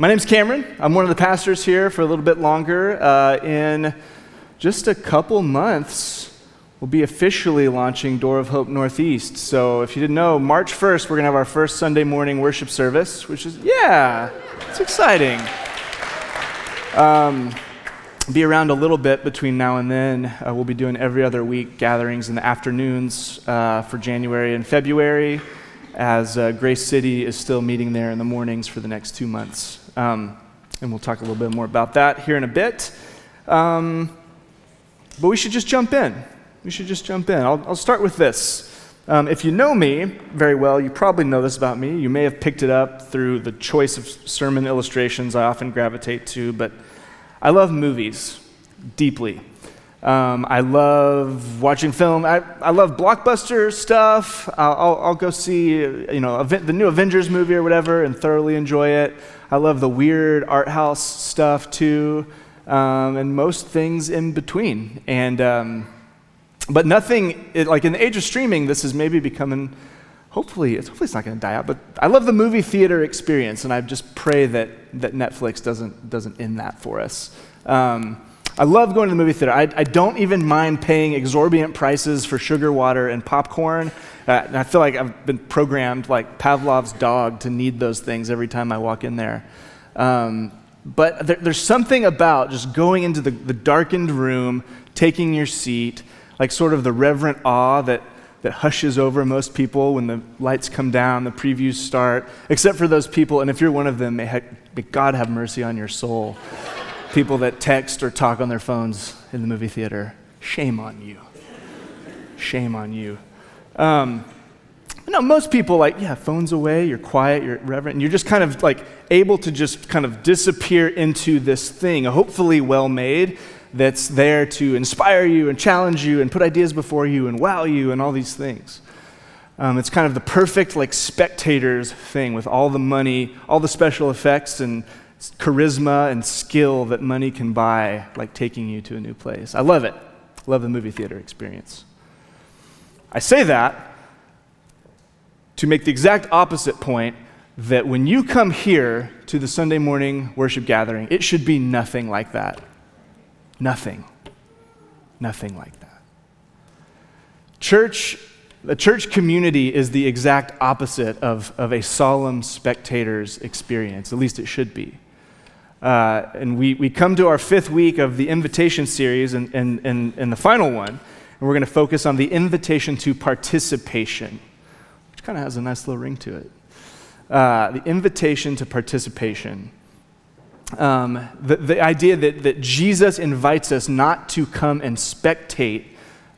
My name's Cameron. I'm one of the pastors here for a little bit longer. Uh, in just a couple months, we'll be officially launching Door of Hope Northeast. So if you didn't know, March 1st, we're going to have our first Sunday morning worship service, which is, yeah, it's exciting. Um, be around a little bit between now and then. Uh, we'll be doing every other week gatherings in the afternoons uh, for January and February, as uh, Grace City is still meeting there in the mornings for the next two months. Um, and we'll talk a little bit more about that here in a bit. Um, but we should just jump in. We should just jump in. I'll, I'll start with this. Um, if you know me very well, you probably know this about me. You may have picked it up through the choice of sermon illustrations I often gravitate to, but I love movies deeply. Um, I love watching film. I, I love blockbuster stuff. I'll, I'll, I'll go see you know, the new Avengers movie or whatever and thoroughly enjoy it. I love the weird art house stuff too, um, and most things in between. And um, but nothing it, like in the age of streaming, this is maybe becoming. Hopefully, it's, hopefully it's not going to die out. But I love the movie theater experience, and I just pray that that Netflix doesn't doesn't end that for us. Um, I love going to the movie theater. I, I, don't even mind paying exorbitant prices for sugar water and popcorn. Uh, and I feel like I've been programmed like Pavlov's dog to need those things every time I walk in there. Um, but there, there's something about just going into the, the darkened room, taking your seat, like sort of the reverent awe that, that hushes over most people when the lights come down, the previews start, except for those people, and if you're one of them, may, ha- may God have mercy on your soul people that text or talk on their phones in the movie theater. Shame on you. Shame on you. Um, no, most people like, yeah, phones away, you're quiet, you're reverent, and you're just kind of like able to just kind of disappear into this thing, hopefully well made, that's there to inspire you and challenge you and put ideas before you and wow you and all these things. Um, it's kind of the perfect like spectators thing with all the money, all the special effects and charisma and skill that money can buy, like taking you to a new place. I love it. Love the movie theater experience. I say that to make the exact opposite point that when you come here to the Sunday morning worship gathering, it should be nothing like that. Nothing. Nothing like that. Church, the church community is the exact opposite of, of a solemn spectator's experience, at least it should be. Uh, and we, we come to our fifth week of the invitation series and, and, and, and the final one, and we're going to focus on the invitation to participation, which kind of has a nice little ring to it. Uh, the invitation to participation. Um, the, the idea that, that Jesus invites us not to come and spectate,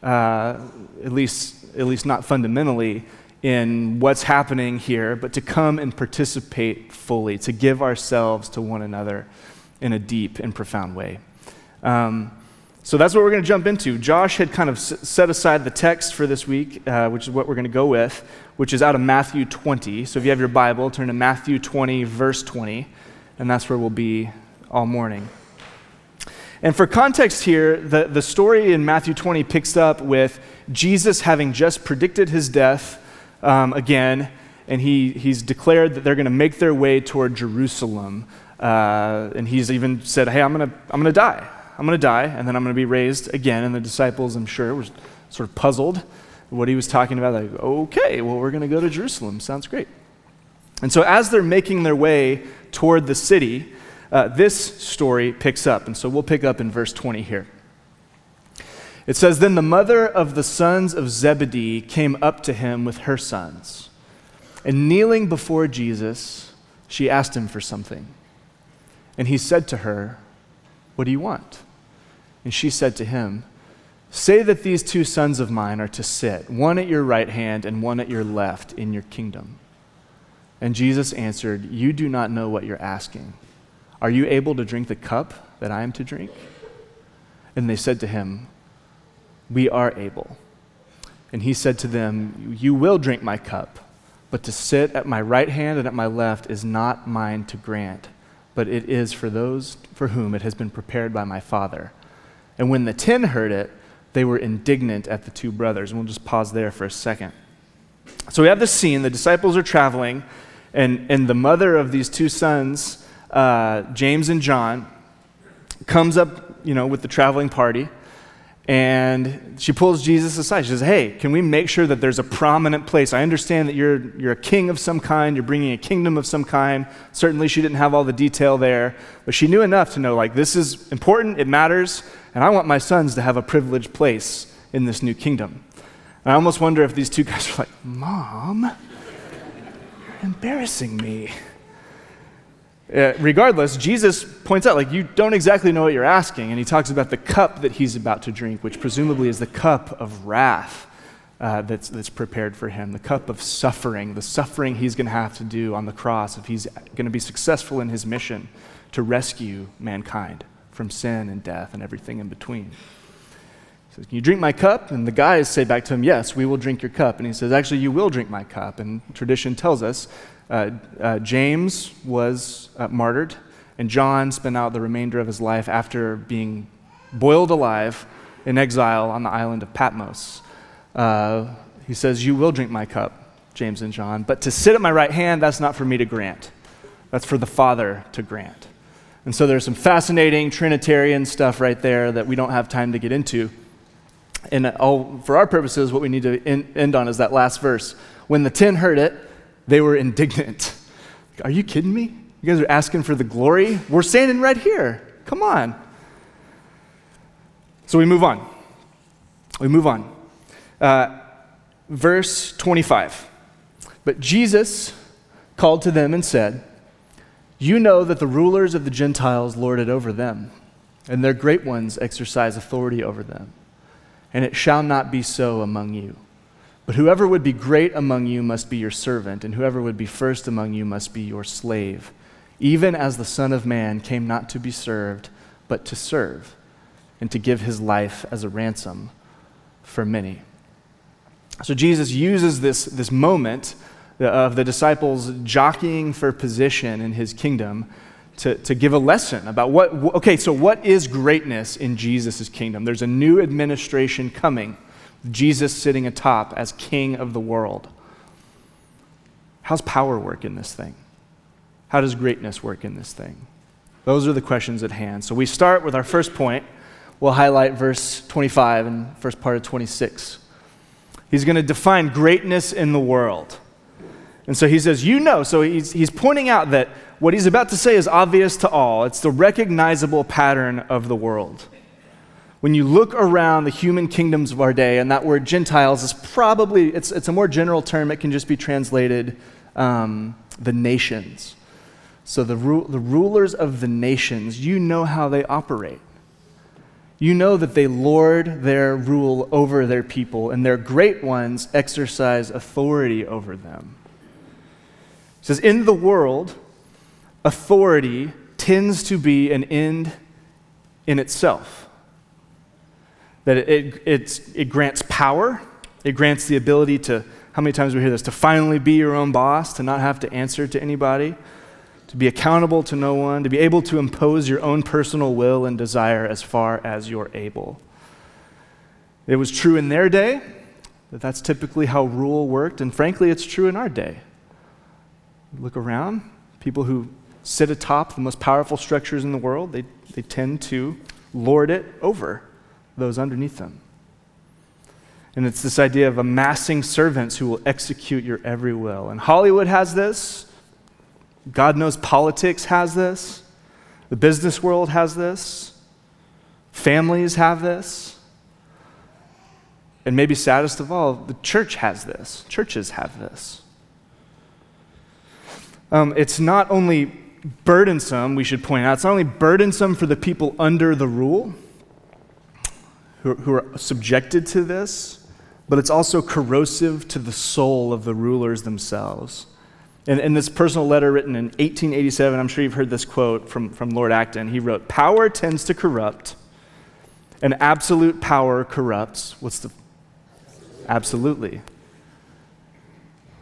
uh, at, least, at least not fundamentally, in what's happening here, but to come and participate fully, to give ourselves to one another in a deep and profound way. Um, so that's what we're going to jump into. Josh had kind of set aside the text for this week, uh, which is what we're going to go with, which is out of Matthew 20. So if you have your Bible, turn to Matthew 20, verse 20, and that's where we'll be all morning. And for context here, the, the story in Matthew 20 picks up with Jesus having just predicted his death um, again, and he, he's declared that they're going to make their way toward Jerusalem. Uh, and he's even said, Hey, I'm going to I'm going to die. I'm going to die, and then I'm going to be raised again. And the disciples, I'm sure, were sort of puzzled what he was talking about. Like, okay, well, we're going to go to Jerusalem. Sounds great. And so, as they're making their way toward the city, uh, this story picks up. And so, we'll pick up in verse 20 here. It says, Then the mother of the sons of Zebedee came up to him with her sons. And kneeling before Jesus, she asked him for something. And he said to her, What do you want? And she said to him, Say that these two sons of mine are to sit, one at your right hand and one at your left, in your kingdom. And Jesus answered, You do not know what you're asking. Are you able to drink the cup that I am to drink? And they said to him, we are able. And he said to them, You will drink my cup, but to sit at my right hand and at my left is not mine to grant, but it is for those for whom it has been prepared by my Father. And when the ten heard it, they were indignant at the two brothers. And we'll just pause there for a second. So we have this scene the disciples are traveling, and, and the mother of these two sons uh, James and John, comes up, you know, with the traveling party, and she pulls Jesus aside. She says, Hey, can we make sure that there's a prominent place? I understand that you're, you're a king of some kind, you're bringing a kingdom of some kind. Certainly, she didn't have all the detail there, but she knew enough to know, like, this is important, it matters, and I want my sons to have a privileged place in this new kingdom. And I almost wonder if these two guys are like, Mom, you're embarrassing me. Uh, regardless, Jesus points out, like, you don't exactly know what you're asking. And he talks about the cup that he's about to drink, which presumably is the cup of wrath uh, that's, that's prepared for him, the cup of suffering, the suffering he's going to have to do on the cross if he's going to be successful in his mission to rescue mankind from sin and death and everything in between. He says, Can you drink my cup? And the guys say back to him, Yes, we will drink your cup. And he says, Actually, you will drink my cup. And tradition tells us uh, uh, James was uh, martyred, and John spent out the remainder of his life after being boiled alive in exile on the island of Patmos. Uh, he says, You will drink my cup, James and John, but to sit at my right hand, that's not for me to grant. That's for the Father to grant. And so there's some fascinating Trinitarian stuff right there that we don't have time to get into. And all, for our purposes, what we need to end on is that last verse. When the ten heard it, they were indignant. Are you kidding me? You guys are asking for the glory? We're standing right here. Come on. So we move on. We move on. Uh, verse 25. But Jesus called to them and said, You know that the rulers of the Gentiles lord it over them, and their great ones exercise authority over them. And it shall not be so among you. But whoever would be great among you must be your servant, and whoever would be first among you must be your slave, even as the Son of Man came not to be served, but to serve, and to give his life as a ransom for many. So Jesus uses this, this moment uh, of the disciples jockeying for position in his kingdom to, to give a lesson about what, okay, so what is greatness in Jesus' kingdom? There's a new administration coming. Jesus sitting atop as king of the world. How's power work in this thing? How does greatness work in this thing? Those are the questions at hand. So we start with our first point. We'll highlight verse 25 and first part of 26. He's going to define greatness in the world. And so he says, You know. So he's, he's pointing out that what he's about to say is obvious to all. It's the recognizable pattern of the world when you look around the human kingdoms of our day, and that word Gentiles is probably, it's, it's a more general term. It can just be translated um, the nations. So the, ru- the rulers of the nations, you know how they operate. You know that they lord their rule over their people, and their great ones exercise authority over them. It says, In the world, authority tends to be an end in itself that it, it, it grants power, it grants the ability to, how many times we hear this, to finally be your own boss, to not have to answer to anybody, to be accountable to no one, to be able to impose your own personal will and desire as far as you're able. It was true in their day, that that's typically how rule worked, and frankly, it's true in our day. Look around, people who sit atop the most powerful structures in the world, they, they tend to lord it over those underneath them. And it's this idea of amassing servants who will execute your every will. And Hollywood has this. God knows politics has this. The business world has this. Families have this. And maybe saddest of all, the church has this. Churches have this. Um, it's not only burdensome, we should point out, it's not only burdensome for the people under the rule, who, who are subjected to this, but it's also corrosive to the soul of the rulers themselves. In, in this personal letter written in 1887, I'm sure you've heard this quote from, from Lord Acton. He wrote, Power tends to corrupt, and absolute power corrupts. What's the. Absolutely.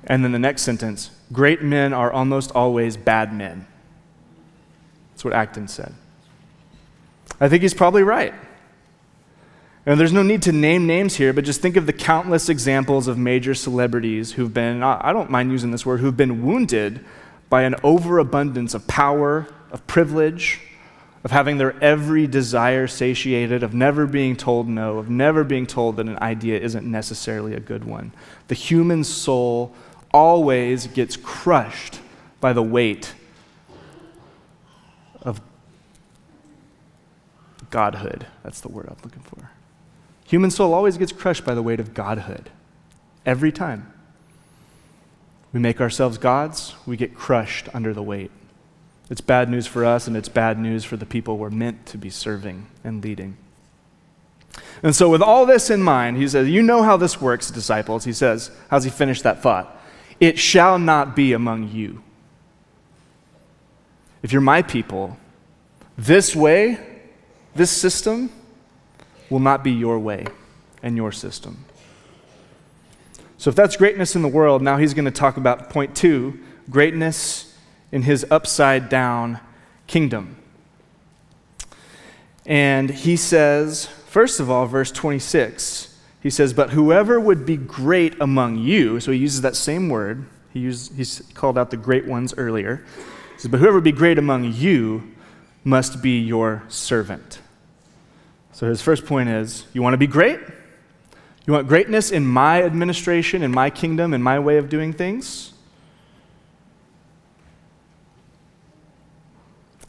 And then the next sentence great men are almost always bad men. That's what Acton said. I think he's probably right. And there's no need to name names here, but just think of the countless examples of major celebrities who've been, I don't mind using this word, who've been wounded by an overabundance of power, of privilege, of having their every desire satiated, of never being told no, of never being told that an idea isn't necessarily a good one. The human soul always gets crushed by the weight of godhood. That's the word I'm looking for. Human soul always gets crushed by the weight of godhood. Every time. We make ourselves gods, we get crushed under the weight. It's bad news for us, and it's bad news for the people we're meant to be serving and leading. And so, with all this in mind, he says, You know how this works, disciples. He says, How's he finish that thought? It shall not be among you. If you're my people, this way, this system, will not be your way and your system. So, if that's greatness in the world, now he's going to talk about point two greatness in his upside down kingdom. And he says, first of all, verse 26, he says, But whoever would be great among you, so he uses that same word, he, used, he's called out the great ones earlier. He says, But whoever would be great among you must be your servant. So his first point is, You want to be great? You want greatness in my administration, in my kingdom, in my way of doing things?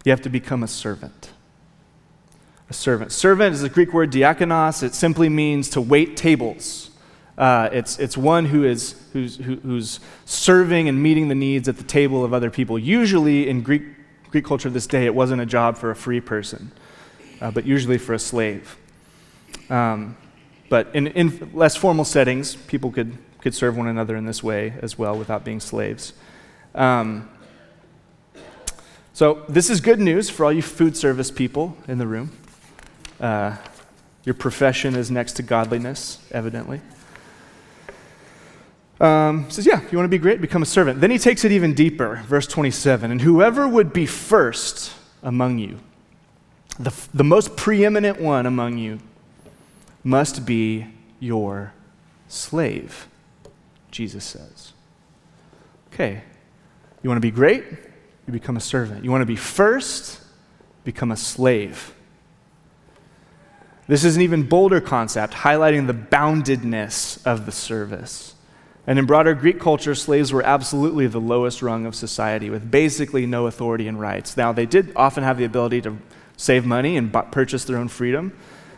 You have to become a servant. A servant. Servant is the Greek word diakonos. It simply means to wait tables. Uh, it's, it's one who is, who's, who, who's serving and meeting the needs at the table of other people. Usually, in Greek, Greek culture this day, it wasn't a job for a free person, uh, but usually for a slave. Um, but in, in less formal settings, people could, could serve one another in this way as well without being slaves. Um, so, this is good news for all you food service people in the room. Uh, your profession is next to godliness, evidently. Um, says, Yeah, you want to be great? Become a servant. Then he takes it even deeper, verse 27. And whoever would be first among you, the, the most preeminent one among you, must be your slave, Jesus says. Okay, you want to be great? You become a servant. You want to be first? Become a slave. This is an even bolder concept, highlighting the boundedness of the service. And in broader Greek culture, slaves were absolutely the lowest rung of society with basically no authority and rights. Now, they did often have the ability to save money and purchase their own freedom,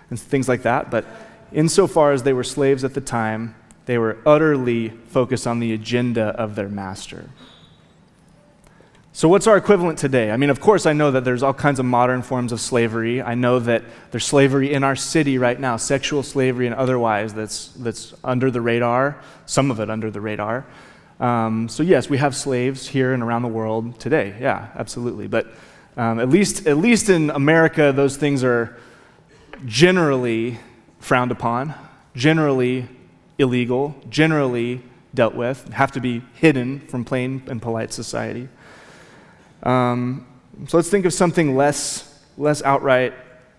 and things like that. But insofar as they were slaves at the time, they were utterly focused on the agenda of their master. So, what's our equivalent today? I mean, of course, I know that there's all kinds of modern forms of slavery. I know that there's slavery in our city right now, sexual slavery and otherwise, that's, that's under the radar, some of it under the radar. Um, so, yes, we have slaves here and around the world today. Yeah, absolutely. But um, at, least, at least in America, those things are generally frowned upon, generally illegal, generally dealt with, have to be hidden from plain and polite society. Um, so let's think of something less, less outright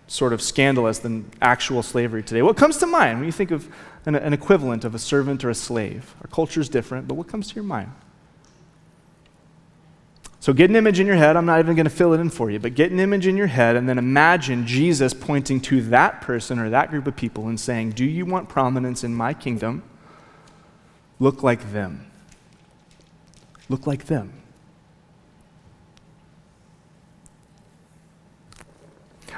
sort of scandalous than actual slavery today. What comes to mind when you think of an, an equivalent of a servant or a slave? Our culture is different, but what comes to your mind? So get an image in your head. I'm not even going to fill it in for you, but get an image in your head and then imagine Jesus pointing to that person or that group of people and saying, Do you want prominence in my kingdom? Look like them. Look like them.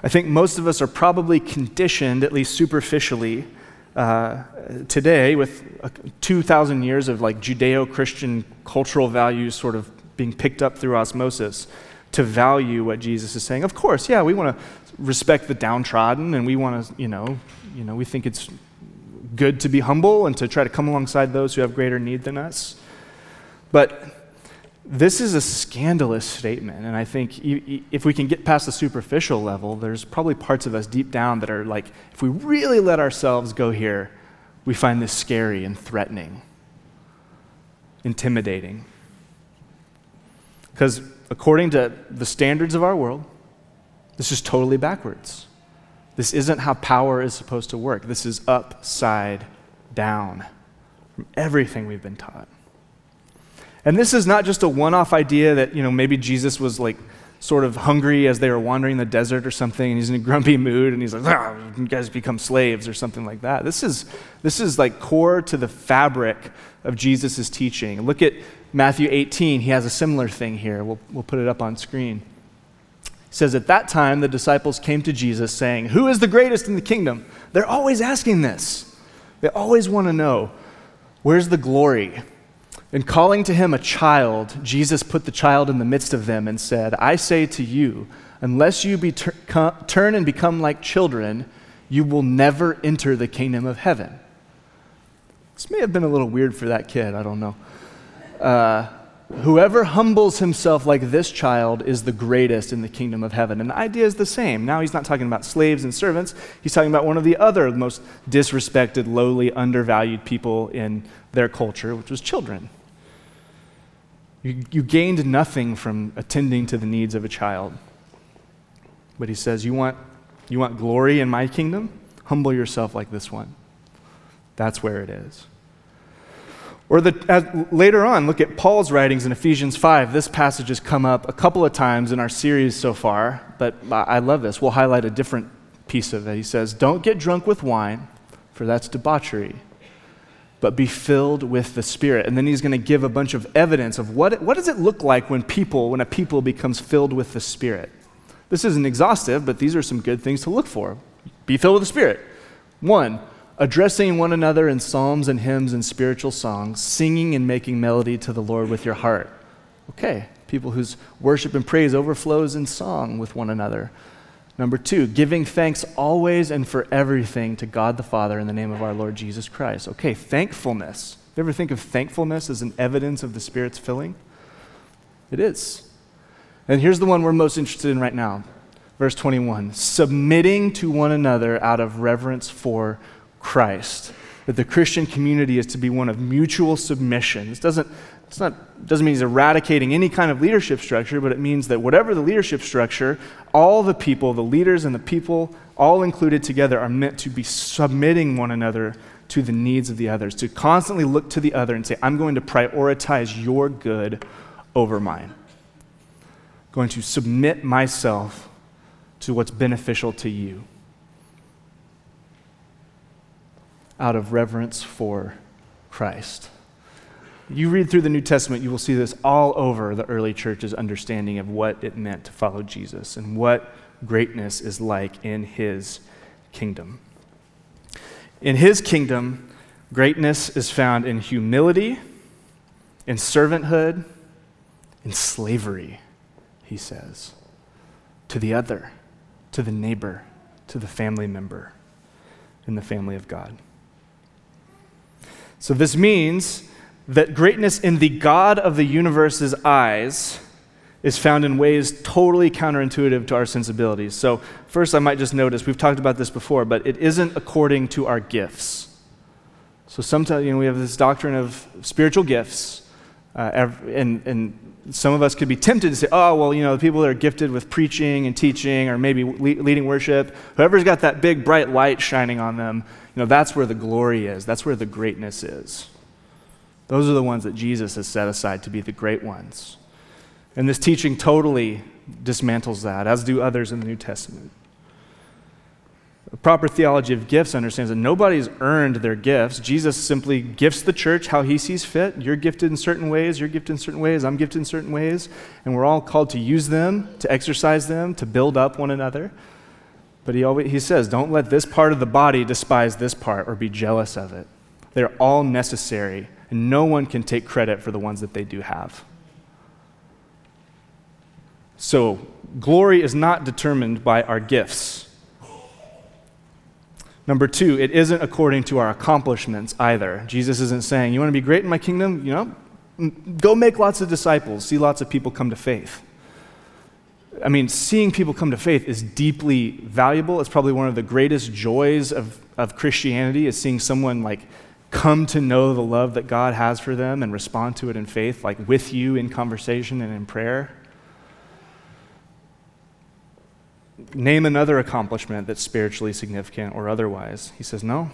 I think most of us are probably conditioned, at least superficially, uh, today with uh, 2,000 years of like Judeo Christian cultural values sort of being picked up through osmosis to value what Jesus is saying. Of course, yeah, we want to respect the downtrodden and we want to, you know, you know, we think it's good to be humble and to try to come alongside those who have greater need than us. But this is a scandalous statement, and I think if we can get past the superficial level, there's probably parts of us deep down that are like, if we really let ourselves go here, we find this scary and threatening, intimidating. Because according to the standards of our world, this is totally backwards. This isn't how power is supposed to work. This is upside down from everything we've been taught. And this is not just a one off idea that, you know, maybe Jesus was like sort of hungry as they were wandering the desert or something, and he's in a grumpy mood, and he's like, ah, you guys become slaves or something like that. This is, this is like core to the fabric of Jesus' teaching. Look at Matthew 18. He has a similar thing here. We'll, we'll put it up on screen. He says, At that time, the disciples came to Jesus saying, Who is the greatest in the kingdom? They're always asking this. They always want to know, Where's the glory? And calling to him a child, Jesus put the child in the midst of them and said, I say to you, unless you be tur- turn and become like children, you will never enter the kingdom of heaven. This may have been a little weird for that kid, I don't know. Uh, Whoever humbles himself like this child is the greatest in the kingdom of heaven. And the idea is the same. Now he's not talking about slaves and servants, he's talking about one of the other most disrespected, lowly, undervalued people in their culture, which was children. You, you gained nothing from attending to the needs of a child. But he says, you want, you want glory in my kingdom? Humble yourself like this one. That's where it is. Or the, as, later on, look at Paul's writings in Ephesians 5. This passage has come up a couple of times in our series so far, but I love this. We'll highlight a different piece of it. He says, Don't get drunk with wine, for that's debauchery, but be filled with the Spirit. And then he's going to give a bunch of evidence of what, what does it look like when people, when a people becomes filled with the Spirit. This isn't exhaustive, but these are some good things to look for. Be filled with the Spirit. One, addressing one another in psalms and hymns and spiritual songs, singing and making melody to the Lord with your heart. Okay, people whose worship and praise overflows in song with one another. Number two, giving thanks always and for everything to God the Father in the name of our Lord Jesus Christ. Okay, thankfulness. You ever think of thankfulness as an evidence of the Spirit's filling? It is. And here's the one we're most interested in right now. Verse 21 submitting to one another out of reverence for Christ. That the Christian community is to be one of mutual submission. This doesn't, it's not, doesn't mean he's eradicating any kind of leadership structure, but it means that whatever the leadership structure, all the people, the leaders and the people, all included together, are meant to be submitting one another to the needs of the others, to constantly look to the other and say, I'm going to prioritize your good over mine. I'm going to submit myself to what's beneficial to you. Out of reverence for Christ. You read through the New Testament, you will see this all over the early church's understanding of what it meant to follow Jesus and what greatness is like in his kingdom. In his kingdom, greatness is found in humility, in servanthood, in slavery, he says, to the other, to the neighbor, to the family member, in the family of God. So this means that greatness in the God of the universe's eyes is found in ways totally counterintuitive to our sensibilities. So, first, I might just notice we've talked about this before, but it isn't according to our gifts. So, sometimes you know, we have this doctrine of spiritual gifts, uh, and, and some of us could be tempted to say, oh, well, you know, the people that are gifted with preaching and teaching or maybe le- leading worship, whoever's got that big bright light shining on them, you know, that's where the glory is, that's where the greatness is. Those are the ones that Jesus has set aside to be the great ones. And this teaching totally dismantles that, as do others in the New Testament. Proper theology of gifts understands that nobody's earned their gifts. Jesus simply gifts the church how he sees fit. You're gifted in certain ways, you're gifted in certain ways, I'm gifted in certain ways, and we're all called to use them, to exercise them, to build up one another. But he, always, he says, don't let this part of the body despise this part or be jealous of it. They're all necessary, and no one can take credit for the ones that they do have. So, glory is not determined by our gifts. Number two, it isn't according to our accomplishments either. Jesus isn't saying, You want to be great in my kingdom? You know, go make lots of disciples, see lots of people come to faith. I mean, seeing people come to faith is deeply valuable. It's probably one of the greatest joys of, of Christianity is seeing someone like come to know the love that God has for them and respond to it in faith, like with you in conversation and in prayer. Name another accomplishment that's spiritually significant or otherwise. He says, no.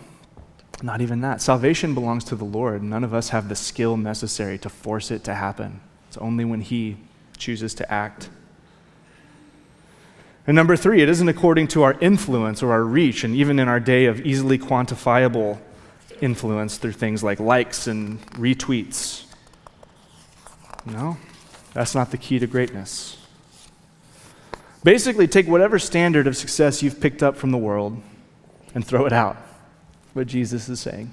Not even that. Salvation belongs to the Lord. None of us have the skill necessary to force it to happen. It's only when He chooses to act. And number three, it isn't according to our influence or our reach, and even in our day of easily quantifiable influence through things like likes and retweets. No, that's not the key to greatness. Basically, take whatever standard of success you've picked up from the world and throw it out. What Jesus is saying.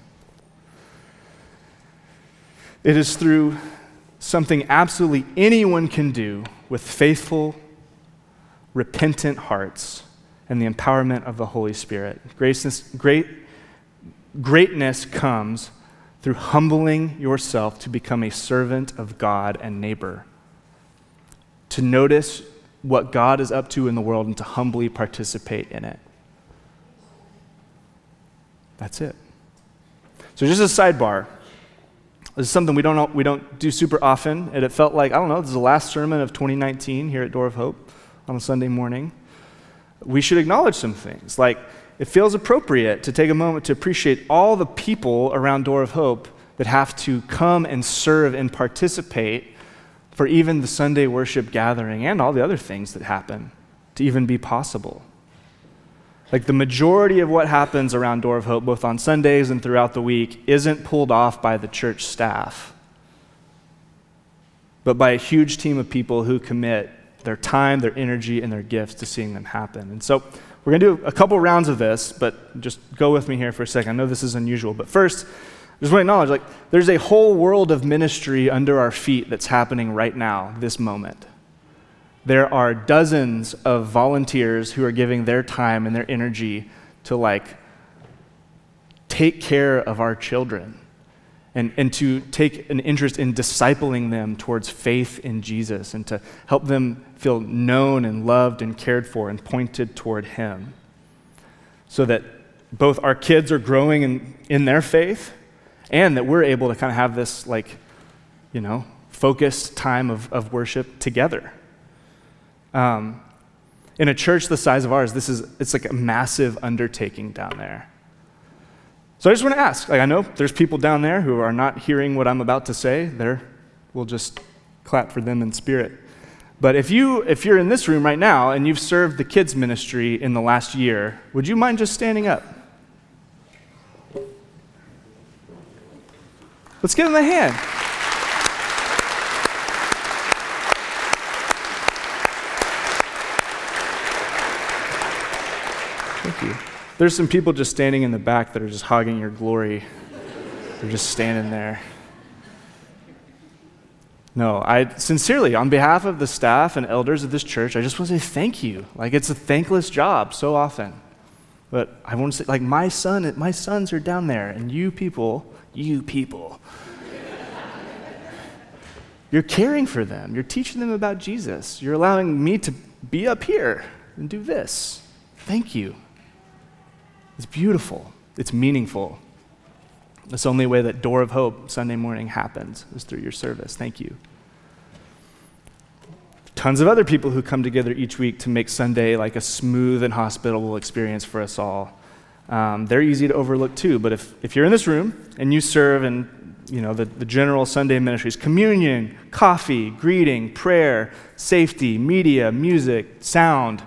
It is through something absolutely anyone can do with faithful, repentant hearts and the empowerment of the Holy Spirit. Greatness, great, greatness comes through humbling yourself to become a servant of God and neighbor, to notice what God is up to in the world and to humbly participate in it. That's it. So, just a sidebar. This is something we don't, we don't do super often, and it felt like, I don't know, this is the last sermon of 2019 here at Door of Hope on a Sunday morning. We should acknowledge some things. Like, it feels appropriate to take a moment to appreciate all the people around Door of Hope that have to come and serve and participate for even the Sunday worship gathering and all the other things that happen to even be possible. Like the majority of what happens around Door of Hope, both on Sundays and throughout the week, isn't pulled off by the church staff, but by a huge team of people who commit their time, their energy, and their gifts to seeing them happen. And so we're going to do a couple rounds of this, but just go with me here for a second. I know this is unusual, but first, just want to acknowledge like there's a whole world of ministry under our feet that's happening right now, this moment there are dozens of volunteers who are giving their time and their energy to like take care of our children and, and to take an interest in discipling them towards faith in Jesus and to help them feel known and loved and cared for and pointed toward Him. So that both our kids are growing in, in their faith and that we're able to kind of have this, like, you know, focused time of, of worship together. Um, in a church the size of ours, this is it's like a massive undertaking down there. So I just want to ask, like I know there's people down there who are not hearing what I'm about to say. There, we'll just clap for them in spirit. But if you if you're in this room right now and you've served the kids ministry in the last year, would you mind just standing up? Let's give them a hand. Thank you. There's some people just standing in the back that are just hogging your glory. They're just standing there. No, I sincerely, on behalf of the staff and elders of this church, I just want to say thank you. Like it's a thankless job so often. But I want to say, like my son, my sons are down there, and you people, you people, you're caring for them. You're teaching them about Jesus. You're allowing me to be up here and do this. Thank you. It's beautiful, it's meaningful. That's the only way that Door of Hope Sunday morning happens is through your service. Thank you. Tons of other people who come together each week to make Sunday like a smooth and hospitable experience for us all. Um, they're easy to overlook too, but if, if you're in this room and you serve in you know, the, the general Sunday ministries communion, coffee, greeting, prayer, safety, media, music, sound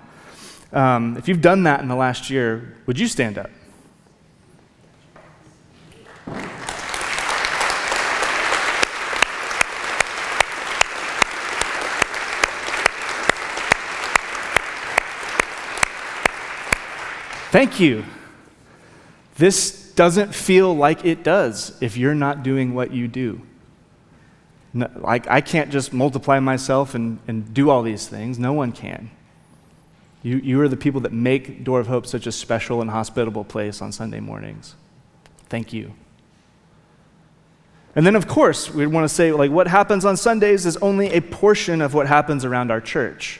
um, if you've done that in the last year, would you stand up? Thank you. This doesn't feel like it does if you're not doing what you do. No, like, I can't just multiply myself and, and do all these things. No one can. You, you are the people that make Door of Hope such a special and hospitable place on Sunday mornings. Thank you. And then, of course, we want to say, like, what happens on Sundays is only a portion of what happens around our church.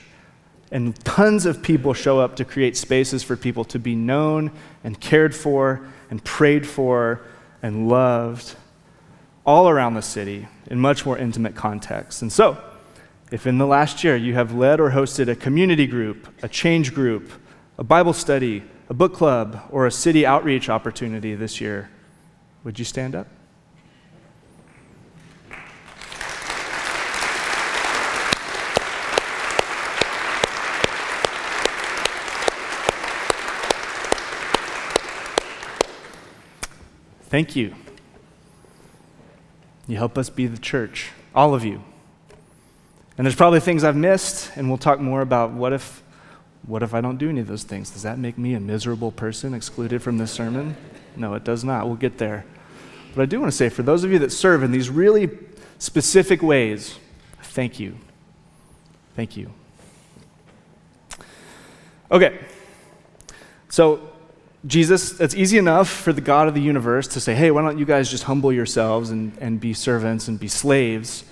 And tons of people show up to create spaces for people to be known and cared for and prayed for and loved all around the city in much more intimate contexts. And so, if in the last year you have led or hosted a community group, a change group, a Bible study, a book club, or a city outreach opportunity this year, Would you stand up? Thank you. You help us be the church, all of you. And there's probably things I've missed, and we'll talk more about what if, what if I don't do any of those things? Does that make me a miserable person excluded from this sermon? No, it does not. We'll get there. But I do want to say, for those of you that serve in these really specific ways, thank you. Thank you. Okay. So, Jesus, it's easy enough for the God of the universe to say, hey, why don't you guys just humble yourselves and, and be servants and be slaves?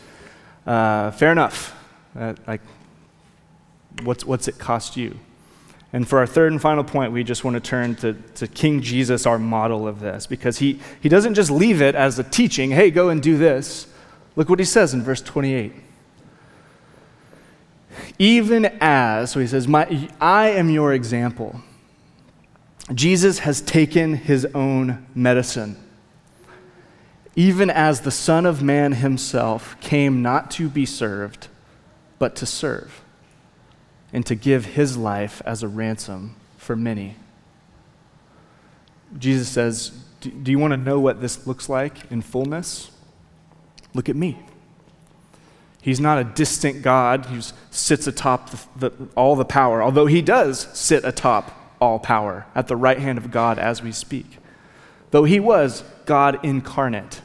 Uh, fair enough. Uh, like, what's, what's it cost you? And for our third and final point, we just want to turn to, to King Jesus, our model of this, because he, he doesn't just leave it as a teaching, hey, go and do this. Look what he says in verse 28. Even as, so he says, My, I am your example. Jesus has taken his own medicine. Even as the Son of Man himself came not to be served, but to serve, and to give his life as a ransom for many. Jesus says, Do you want to know what this looks like in fullness? Look at me. He's not a distant God who sits atop the, the, all the power, although he does sit atop all power at the right hand of God as we speak. Though he was God incarnate,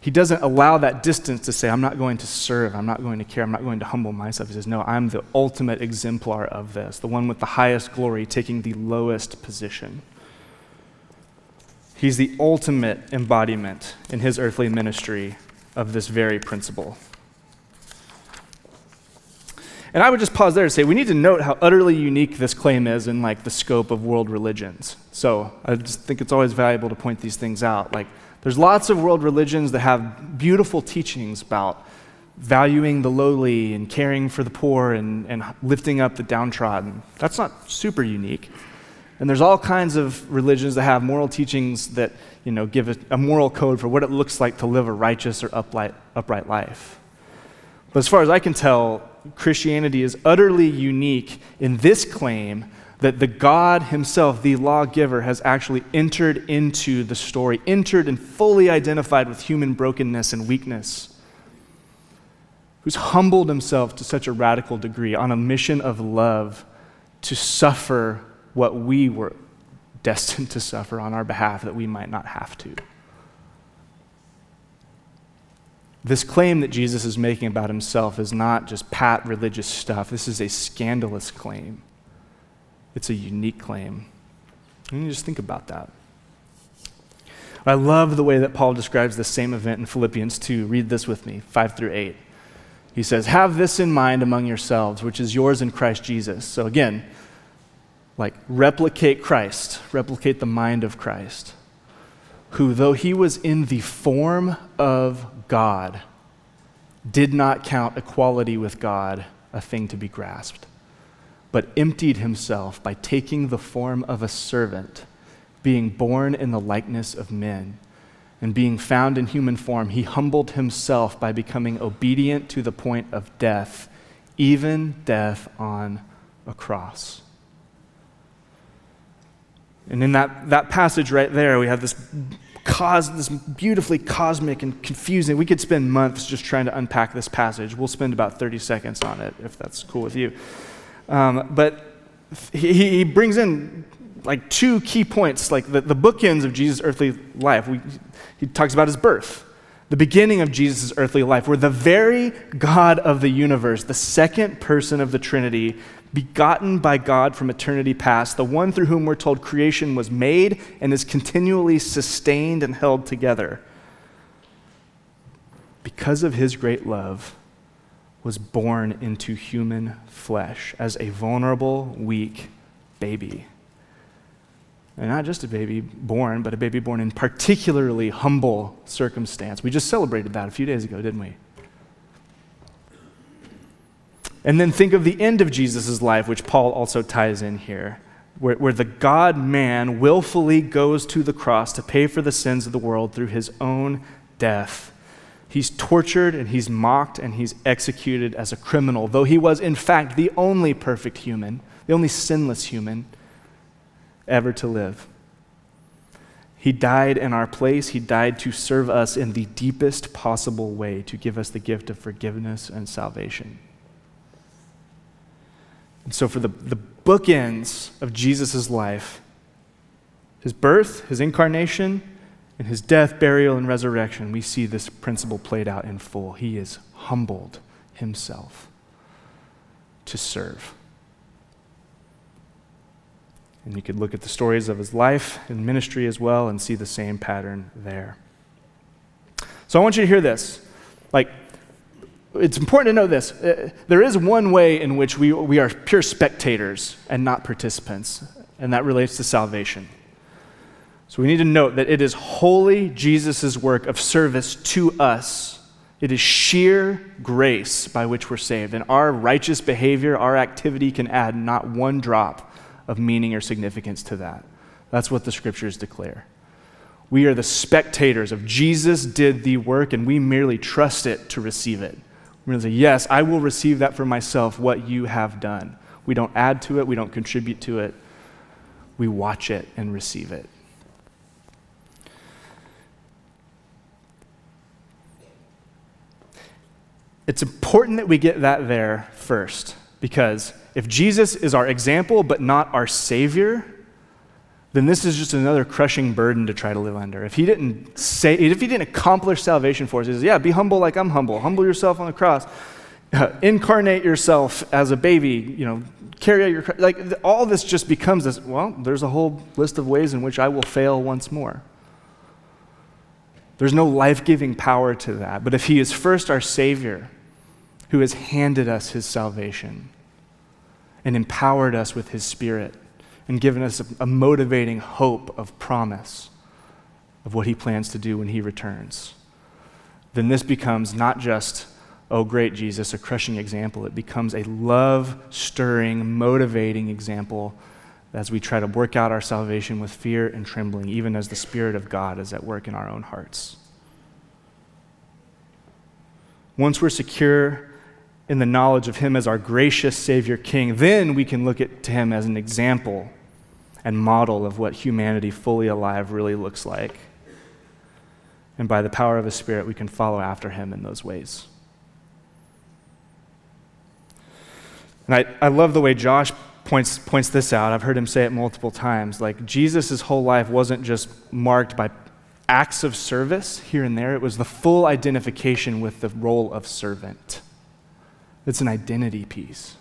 he doesn't allow that distance to say, I'm not going to serve, I'm not going to care, I'm not going to humble myself. He says, No, I'm the ultimate exemplar of this, the one with the highest glory taking the lowest position. He's the ultimate embodiment in his earthly ministry of this very principle. And I would just pause there to say we need to note how utterly unique this claim is in like the scope of world religions. So I just think it's always valuable to point these things out. Like there's lots of world religions that have beautiful teachings about valuing the lowly and caring for the poor and, and lifting up the downtrodden. That's not super unique. And there's all kinds of religions that have moral teachings that you know, give a, a moral code for what it looks like to live a righteous or upright, upright life. But as far as I can tell, Christianity is utterly unique in this claim that the God Himself, the lawgiver, has actually entered into the story, entered and fully identified with human brokenness and weakness, who's humbled Himself to such a radical degree on a mission of love to suffer what we were destined to suffer on our behalf that we might not have to. This claim that Jesus is making about himself is not just pat religious stuff. This is a scandalous claim. It's a unique claim. And you just think about that. I love the way that Paul describes the same event in Philippians 2. Read this with me, 5 through 8. He says, Have this in mind among yourselves, which is yours in Christ Jesus. So again, like replicate Christ, replicate the mind of Christ who, though he was in the form of God, did not count equality with God a thing to be grasped, but emptied himself by taking the form of a servant, being born in the likeness of men. And being found in human form, he humbled himself by becoming obedient to the point of death, even death on a cross. And in that, that passage right there, we have this, cos, this beautifully cosmic and confusing. We could spend months just trying to unpack this passage. We'll spend about 30 seconds on it, if that's cool with you. Um, but he, he brings in like two key points, like the, the bookends of Jesus' earthly life. We, he talks about his birth, the beginning of Jesus' earthly life, where the very God of the universe, the second person of the Trinity, begotten by God from eternity past, the one through whom we're told creation was made and is continually sustained and held together. Because of his great love, was born into human flesh as a vulnerable, weak baby. And not just a baby born, but a baby born in particularly humble circumstance. We just celebrated that a few days ago, didn't we? And then think of the end of Jesus' life, which Paul also ties in here. where, where the God man willfully goes to the cross to pay for the sins of the world through his own death. He's tortured and he's mocked and he's executed as a criminal, though he was, in fact, the only perfect human, the only sinless human ever to live. He died in our place. He died to serve us in the deepest possible way, to give us the gift of forgiveness and salvation. And so, for the, the bookends of Jesus' life, his birth, his incarnation, and his death, burial, and resurrection, we see this principle played out in full. He is humbled himself to serve. And you could look at the stories of his life and ministry as well and see the same pattern there. So I want you to hear this. Like, it's important to know this. Uh, there is one way in which we, we are pure spectators and not participants, and that relates to salvation. So we need to note that it is wholly Jesus' work of service to us. It is sheer grace by which we're saved. And our righteous behavior, our activity can add not one drop of meaning or significance to that. That's what the scriptures declare. We are the spectators of Jesus did the work, and we merely trust it to receive it. We're going to say, Yes, I will receive that for myself, what you have done. We don't add to it, we don't contribute to it. We watch it and receive it. It's important that we get that there first because if Jesus is our example but not our Savior, then this is just another crushing burden to try to live under. If he didn't say, if he didn't accomplish salvation for us, he says, yeah, be humble like I'm humble. Humble yourself on the cross. Incarnate yourself as a baby, you know, carry out your, like all this just becomes this, well, there's a whole list of ways in which I will fail once more. There's no life giving power to that. But if he is first our Savior, who has handed us his salvation, and empowered us with His Spirit and given us a, a motivating hope of promise of what He plans to do when He returns, then this becomes not just, oh, great Jesus, a crushing example. It becomes a love stirring, motivating example as we try to work out our salvation with fear and trembling, even as the Spirit of God is at work in our own hearts. Once we're secure in the knowledge of Him as our gracious Savior King, then we can look at, to Him as an example and model of what humanity fully alive really looks like. And by the power of His Spirit, we can follow after Him in those ways. And I, I love the way Josh points, points this out. I've heard him say it multiple times. Like, Jesus' whole life wasn't just marked by acts of service here and there, it was the full identification with the role of servant. It's an identity piece.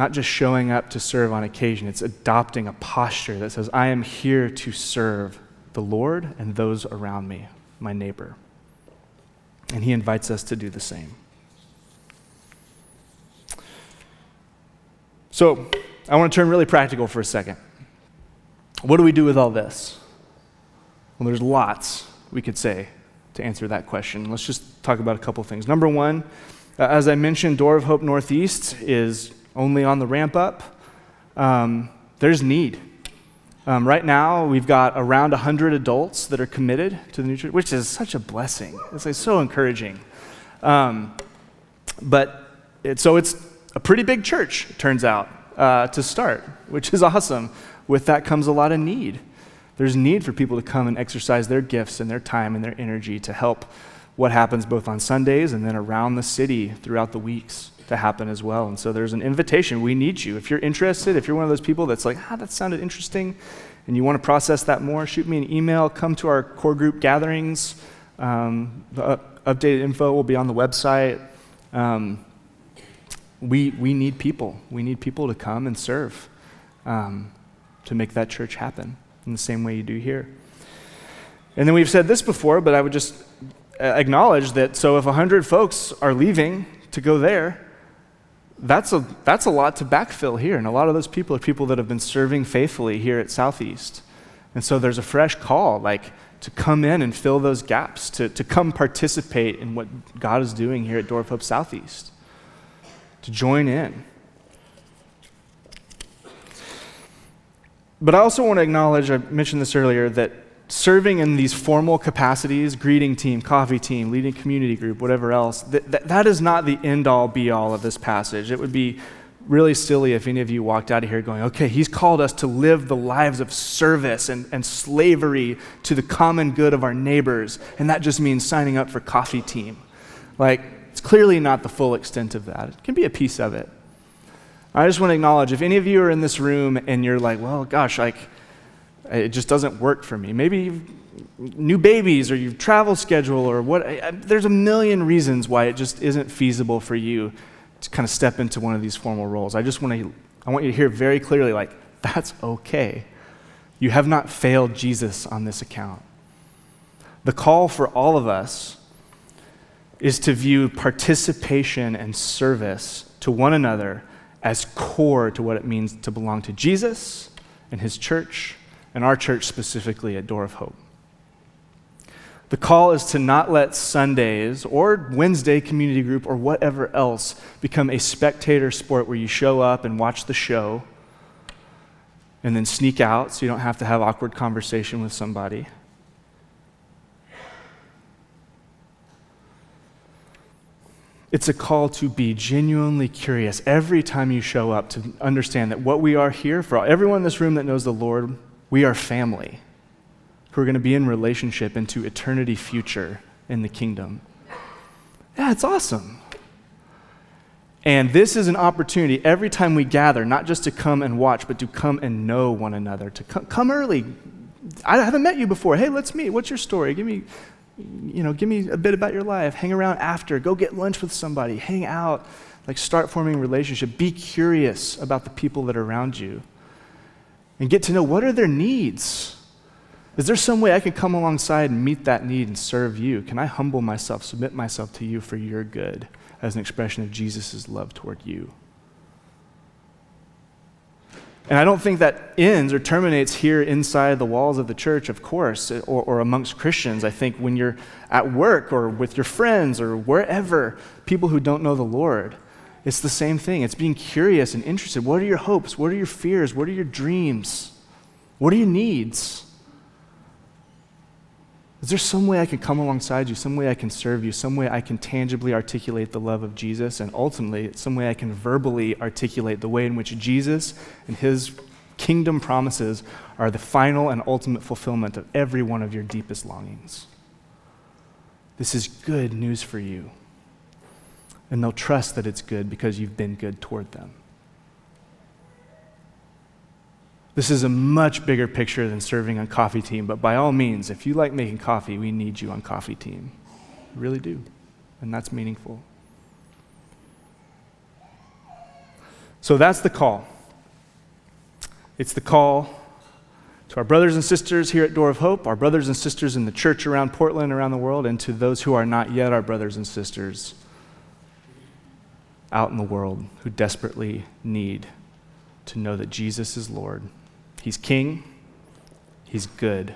Not just showing up to serve on occasion, it's adopting a posture that says, I am here to serve the Lord and those around me, my neighbor. And he invites us to do the same. So, I want to turn really practical for a second. What do we do with all this? Well, there's lots we could say to answer that question. Let's just talk about a couple things. Number one, uh, as I mentioned, Door of Hope Northeast is only on the ramp up. Um, there's need. Um, right now, we've got around 100 adults that are committed to the church, which is such a blessing. It's like so encouraging. Um, but it, so it's a pretty big church, it turns out, uh, to start, which is awesome. With that comes a lot of need there's need for people to come and exercise their gifts and their time and their energy to help what happens both on Sundays and then around the city throughout the weeks to happen as well. And so there's an invitation. We need you. If you're interested, if you're one of those people that's like, ah, that sounded interesting, and you want to process that more, shoot me an email. Come to our core group gatherings. Um, the updated info will be on the website. Um, we, we need people. We need people to come and serve um, to make that church happen in the same way you do here. And then we've said this before, but I would just uh, acknowledge that so if 100 folks are leaving to go there, that's a, that's a lot to backfill here. And a lot of those people are people that have been serving faithfully here at Southeast. And so there's a fresh call, like to come in and fill those gaps, to, to come participate in what God is doing here at Door of Hope Southeast, to join in. But I also want to acknowledge, I mentioned this earlier, that serving in these formal capacities, greeting team, coffee team, leading community group, whatever else, that, that, that is not the end all be all of this passage. It would be really silly if any of you walked out of here going, okay, he's called us to live the lives of service and, and slavery to the common good of our neighbors, and that just means signing up for coffee team. Like, it's clearly not the full extent of that. It can be a piece of it. I just want to acknowledge if any of you are in this room and you're like, well, gosh, like, it just doesn't work for me. Maybe you've new babies or your travel schedule or what. There's a million reasons why it just isn't feasible for you to kind of step into one of these formal roles. I just want to, I want you to hear very clearly, like, that's okay. You have not failed Jesus on this account. The call for all of us is to view participation and service to one another as core to what it means to belong to Jesus and his church, and our church specifically at Door of Hope. The call is to not let Sundays or Wednesday community group or whatever else become a spectator sport where you show up and watch the show and then sneak out so you don't have to have awkward conversation with somebody. It's a call to be genuinely curious every time you show up to understand that what we are here for, everyone in this room that knows the Lord, we are family who are going to be in relationship into eternity future in the kingdom. Yeah, it's awesome. And this is an opportunity every time we gather, not just to come and watch, but to come and know one another, to come, come early. I haven't met you before. Hey, let's meet. What's your story? Give me you know, give me a bit about your life. Hang around after. Go get lunch with somebody. Hang out. Like, start forming relationship. Be curious about the people that are around you. And get to know what are their needs. Is there some way I can come alongside and meet that need and serve you? Can I humble myself, submit myself to you for your good as an expression of Jesus' love toward you? And I don't think that ends or terminates here inside the walls of the church, of course, or, or, amongst Christians. I think when you're at work or with your friends or wherever, people who don't know the Lord, it's the same thing. It's being curious and interested. What are your hopes? What are your fears? What are your dreams? What are your needs? Is there some way I can come alongside you, some way I can serve you, some way I can tangibly articulate the love of Jesus, and ultimately, some way I can verbally articulate the way in which Jesus and his kingdom promises are the final and ultimate fulfillment of every one of your deepest longings? This is good news for you. And they'll trust that it's good because you've been good toward them. This is a much bigger picture than serving on coffee team, but by all means, if you like making coffee, we need you on coffee team. We really do. And that's meaningful. So that's the call. It's the call to our brothers and sisters here at Door of Hope, our brothers and sisters in the church around Portland, around the world, and to those who are not yet our brothers and sisters out in the world who desperately need to know that Jesus is Lord He's king, he's good,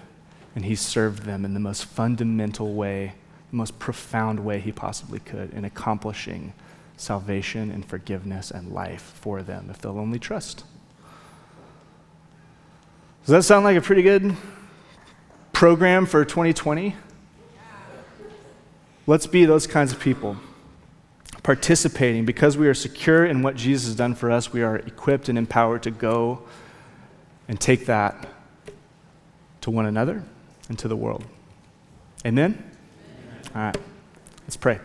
and he's served them in the most fundamental way, the most profound way he possibly could in accomplishing salvation and forgiveness and life for them if they'll only trust. Does that sound like a pretty good program for 2020? Let's be those kinds of people. Participating because we are secure in what Jesus has done for us, we are equipped and empowered to go and take that to one another and to the world. Amen? Amen. All right, let's pray.